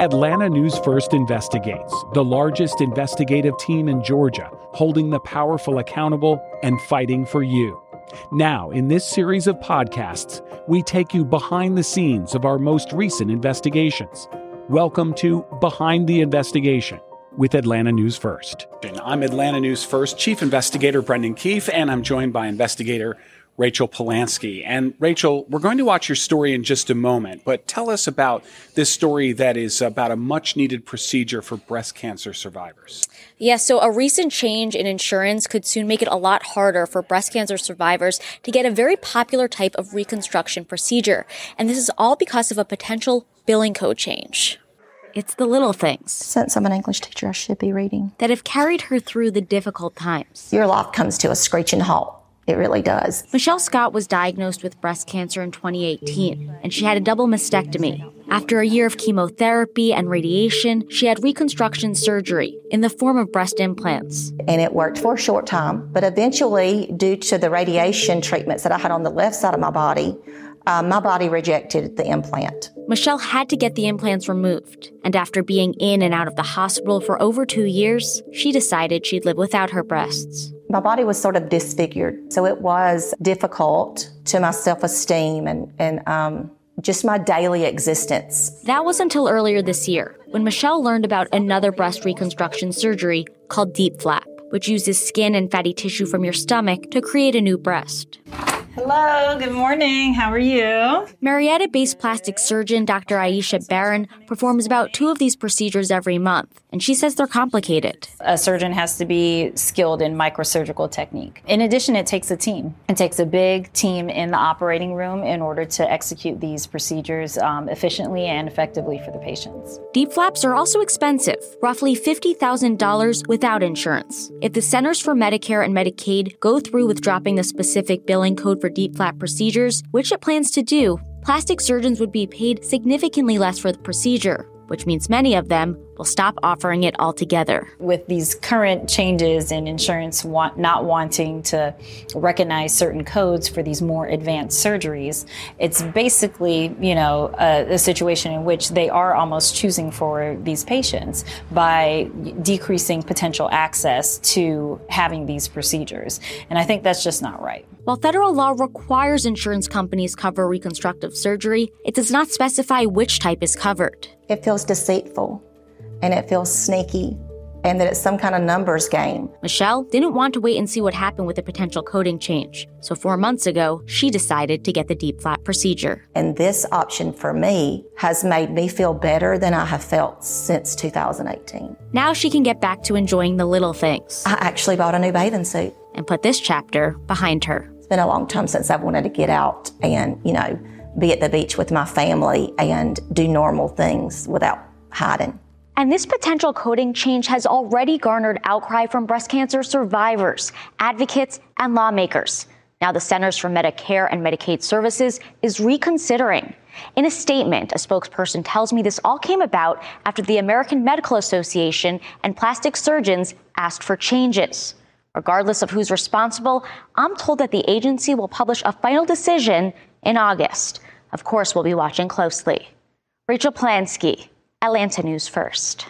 Atlanta News First investigates, the largest investigative team in Georgia, holding the powerful accountable and fighting for you. Now, in this series of podcasts, we take you behind the scenes of our most recent investigations. Welcome to Behind the Investigation with Atlanta News First. I'm Atlanta News First Chief Investigator Brendan Keefe, and I'm joined by Investigator Rachel Polanski. And Rachel, we're going to watch your story in just a moment, but tell us about this story that is about a much needed procedure for breast cancer survivors. Yes, yeah, so a recent change in insurance could soon make it a lot harder for breast cancer survivors to get a very popular type of reconstruction procedure. And this is all because of a potential billing code change. It's the little things. Since I'm an English teacher, I should be reading. That have carried her through the difficult times. Your life comes to a screeching halt. It really does. Michelle Scott was diagnosed with breast cancer in 2018, and she had a double mastectomy. After a year of chemotherapy and radiation, she had reconstruction surgery in the form of breast implants. And it worked for a short time, but eventually, due to the radiation treatments that I had on the left side of my body, uh, my body rejected the implant. Michelle had to get the implants removed, and after being in and out of the hospital for over two years, she decided she'd live without her breasts. My body was sort of disfigured, so it was difficult to my self esteem and, and um, just my daily existence. That was until earlier this year when Michelle learned about another breast reconstruction surgery called DIEP flap, which uses skin and fatty tissue from your stomach to create a new breast. Hello, good morning. How are you? Marietta based plastic surgeon Dr. Aisha Barron performs about two of these procedures every month, and she says they're complicated. A surgeon has to be skilled in microsurgical technique. In addition, it takes a team. It takes a big team in the operating room in order to execute these procedures um, efficiently and effectively for the patients. DIEP flaps are also expensive, roughly $50,000 without insurance. If the Centers for Medicare and Medicaid go through with dropping the specific billing code for DIEP flap procedures, which it plans to do, plastic surgeons would be paid significantly less for the procedure, which means many of them will stop offering it altogether. With these current changes in insurance want, not wanting to recognize certain codes for these more advanced surgeries, it's basically, you know, a, a situation in which they are almost choosing for these patients by decreasing potential access to having these procedures. And I think that's just not right. While federal law requires insurance companies cover reconstructive surgery, it does not specify which type is covered. It feels deceitful and it feels sneaky and that it's some kind of numbers game. Michelle didn't want to wait and see what happened with a potential coding change. So, four months ago, she decided to get the DIEP flap procedure. And this option for me has made me feel better than I have felt since 2018. Now she can get back to enjoying the little things. I actually bought a new bathing suit and put this chapter behind her. It's been a long time since I've wanted to get out and, you know, be at the beach with my family and do normal things without hiding. And this potential coding change has already garnered outcry from breast cancer survivors, advocates, and lawmakers. Now, the Centers for Medicare and Medicaid Services is reconsidering. In a statement, a spokesperson tells me this all came about after the American Medical Association and plastic surgeons asked for changes. Regardless of who's responsible, I'm told that the agency will publish a final decision in August. Of course, we'll be watching closely. Rachel Polanski, Atlanta News First.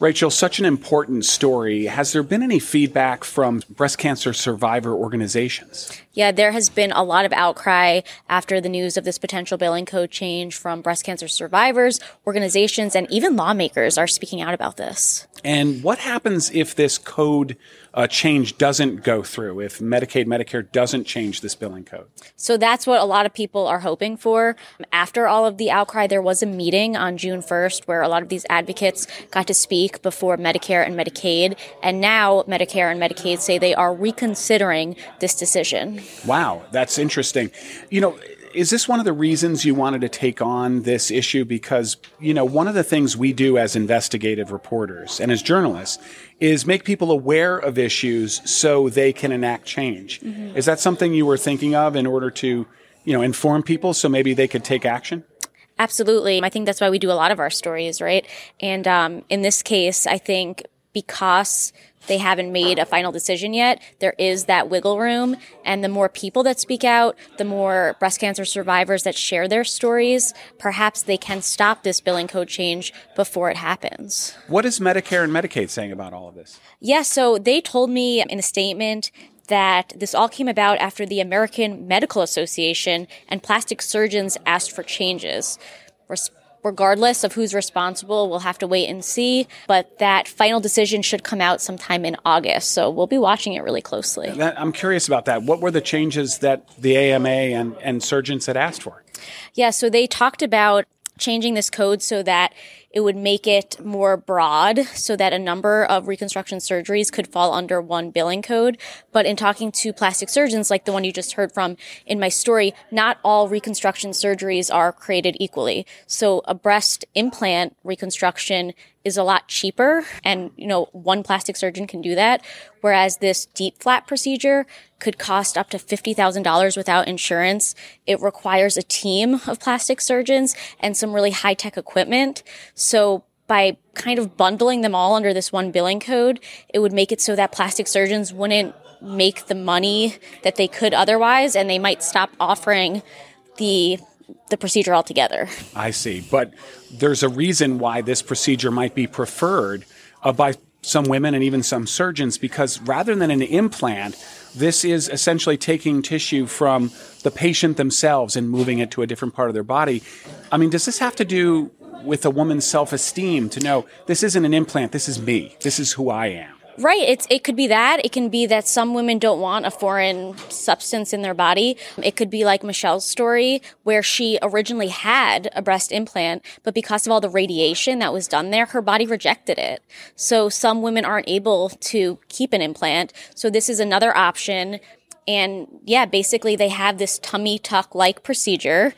Rachel, such an important story. Has there been any feedback from breast cancer survivor organizations? Yeah, there has been a lot of outcry after the news of this potential billing code change from breast cancer survivors, organizations, and even lawmakers are speaking out about this. And what happens if this code uh, change doesn't go through, if Medicaid, Medicare doesn't change this billing code? So that's what a lot of people are hoping for. After all of the outcry, there was a meeting on June 1st where a lot of these advocates got to speak before Medicare and Medicaid. And now Medicare and Medicaid say they are reconsidering this decision. Wow, that's interesting. You know, is this one of the reasons you wanted to take on this issue? Because, you know, one of the things we do as investigative reporters and as journalists is make people aware of issues so they can enact change. Mm-hmm. Is that something you were thinking of in order to, you know, inform people so maybe they could take action? Absolutely. I think that's why we do a lot of our stories, right? And um, in this case, I think because they haven't made a final decision yet, there is that wiggle room. And the more people that speak out, the more breast cancer survivors that share their stories, perhaps they can stop this billing code change before it happens. What is Medicare and Medicaid saying about all of this? Yeah, so they told me in a statement that this all came about after the American Medical Association and plastic surgeons asked for changes regardless of who's responsible, we'll have to wait and see. But that final decision should come out sometime in August. So we'll be watching it really closely. I'm curious about that. What were the changes that the AMA and, and surgeons had asked for? Yeah, so they talked about changing this code so that it would make it more broad so that a number of reconstruction surgeries could fall under one billing code. But in talking to plastic surgeons, like the one you just heard from in my story, not all reconstruction surgeries are created equally. So a breast implant reconstruction is a lot cheaper and, you know, one plastic surgeon can do that. Whereas this DIEP flap procedure could cost up to $50,000 without insurance. It requires a team of plastic surgeons and some really high tech equipment. So by kind of bundling them all under this one billing code, it would make it so that plastic surgeons wouldn't make the money that they could otherwise and they might stop offering the the procedure altogether. I see. But there's a reason why this procedure might be preferred uh, by some women and even some surgeons because rather than an implant, this is essentially taking tissue from the patient themselves and moving it to a different part of their body. I mean, does this have to do with a woman's self esteem to know this isn't an implant, this is me, this is who I am? Right. It's it could be that. It can be that some women don't want a foreign substance in their body. It could be like Michelle's story where she originally had a breast implant, but because of all the radiation that was done there, her body rejected it. So some women aren't able to keep an implant. So this is another option. And yeah, basically they have this tummy tuck like procedure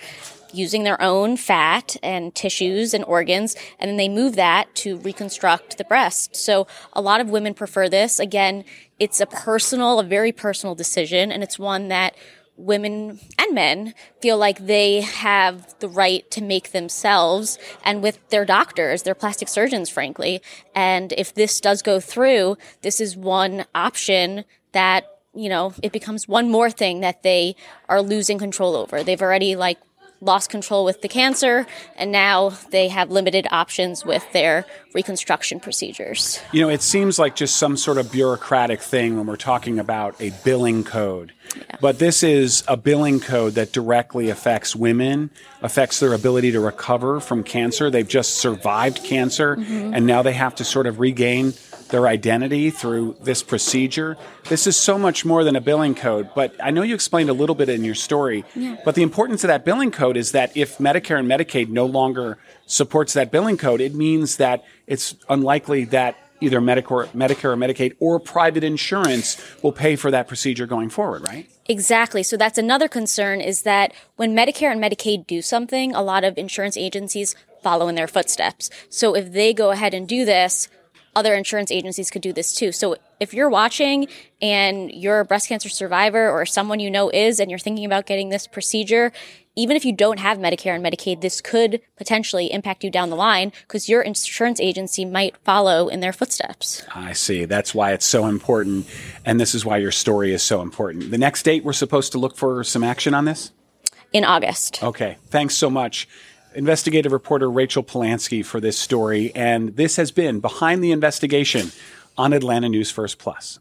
using their own fat and tissues and organs, and then they move that to reconstruct the breast. So a lot of women prefer this. Again, it's a personal, a very personal decision, and it's one that women and men feel like they have the right to make themselves and with their doctors, their plastic surgeons, frankly. And if this does go through, this is one option that you know, it becomes one more thing that they are losing control over. They've already like lost control with the cancer, and now they have limited options with their reconstruction procedures. You know, it seems like just some sort of bureaucratic thing when we're talking about a billing code. Yeah. But this is a billing code that directly affects women, affects their ability to recover from cancer. They've just survived cancer, mm-hmm. and now they have to sort of regain their identity through this procedure. This is so much more than a billing code, but I know you explained a little bit in your story. Yeah. But the importance of that billing code is that if Medicare and Medicaid no longer supports that billing code, it means that it's unlikely that either Medicare, Medicare or Medicaid or private insurance will pay for that procedure going forward, right? Exactly. So that's another concern is that when Medicare and Medicaid do something, a lot of insurance agencies follow in their footsteps. So if they go ahead and do this, other insurance agencies could do this too. So if you're watching and you're a breast cancer survivor or someone you know is and you're thinking about getting this procedure, even if you don't have Medicare and Medicaid, this could potentially impact you down the line because your insurance agency might follow in their footsteps. I see. That's why it's so important. And this is why your story is so important. The next date, we're supposed to look for some action on this? In August. Okay. Thanks so much investigative reporter Rachel Polanski for this story. And this has been Behind the Investigation on Atlanta News First Plus.